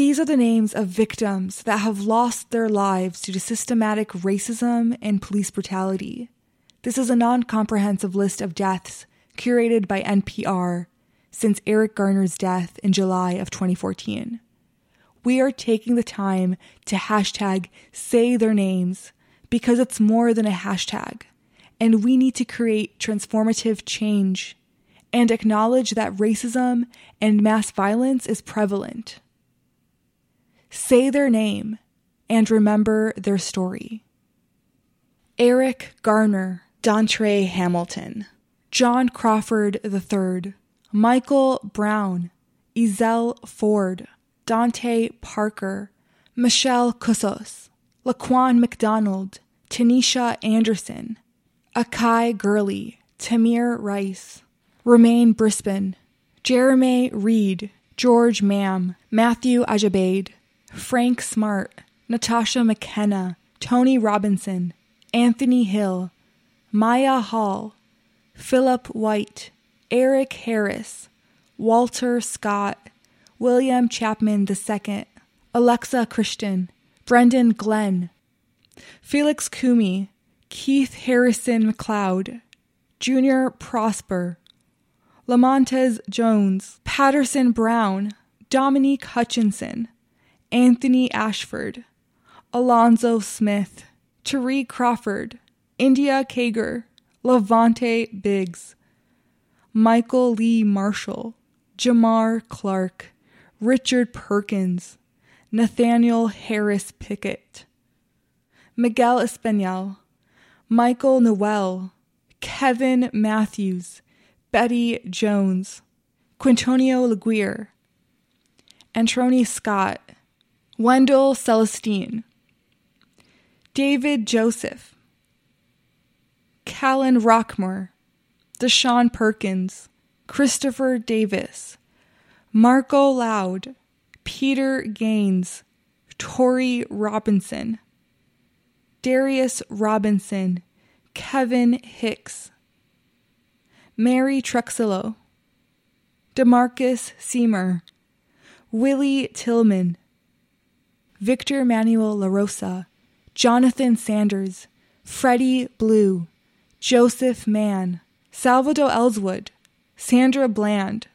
These are the names of victims that have lost their lives due to systematic racism and police brutality. This is a non comprehensive list of deaths curated by NPR since Eric Garner's death in July of 2014. We are taking the time to hashtag say their names because it's more than a hashtag, and we need to create transformative change and acknowledge that racism and mass violence is prevalent. Say their name and remember their story. Eric Garner, Dontre Hamilton, John Crawford III, Michael Brown, Ezell Ford, Dante Parker, Michelle Cusseaux, Laquan McDonald, Tanisha Anderson, Akai Gurley, Tamir Rice, Rumain Brisbon, Jerame Reid, George Mann, Matthew Ajibade, Frank Smart, Natasha McKenna, Tony Robinson, Anthony Hill, Mya Hall, Philip White, Eric Harris, Walter Scott, William Chapman II, Alexia Christian, Brendon Glenn, Felix Kumi, Keith Harrison McLeod, Junior Prosper, Lamontez Jones, Paterson Brown, Dominique Hutchinson, Anthony Ashford, Alonzo Smith, Tariq Crawford, India Kager, La'vante Biggs, Michael Lee Marshall, Jamar Clark, Richard Perkins, Nathaniel Harris Pickett, Miguel Espinal, Michael Noel, Kevin Matthews, Bettie Jones, Quintonio LeGrier, Antronie Scott, Wendell Celestine, David Joseph, Calin Roquemore, Dyzhawn Perkins, Christopher Davis, Marco Loud, Peter Gaines, Torrey Robinson, Darius Robinson, Kevin Hicks, Mary Truxillo, Demarcus Semer, Willie Tillman, Victor Manuel LaRosa, Jonathan Sanders, Freddie Blue, Joseph Mann, Salvador Ellswood, Sandra Bland,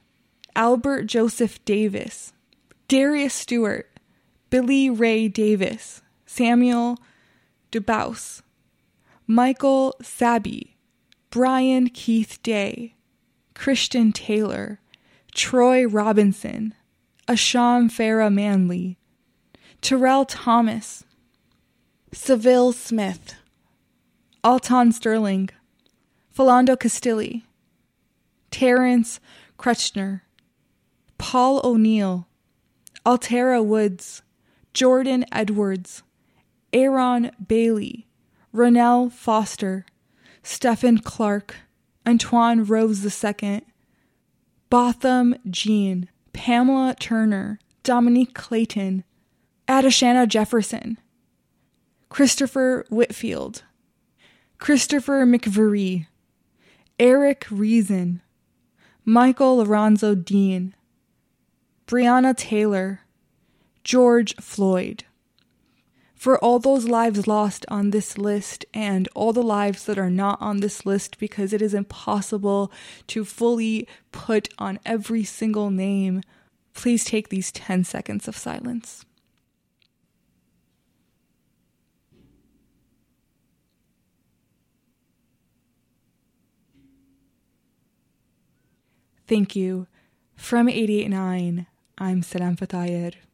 Albert Joseph Davis, Darius Stewart, Billy Ray Davis, Samuel DuBose, Michael Sabbie, Brian Keith Day, Christian Taylor, Troy Robinson, Asshams Pharoah Manley, Terrill Thomas, Sylville Smith, Alton Sterling, Philando Castile, Terence Crutcher, Paul O'Neal, Alteria Woods, Jordan Edwards, Aaron Bailey, Ronell Foster, Stephon Clark, Antwon Rose II, Botham Jean, Pamela Turner, Dominique Clayton, Atatiana Jefferson, Christopher Whitfield, Christopher McCorvey, Eric Reason, Michael Lorenzo Dean, Breonna Taylor, George Floyd. For all those lives lost on this list and all the lives that are not on this list because it is impossible to fully put on every single name, please take these 10 seconds of silence. Thank you. From 889, I'm Salam Fatayed.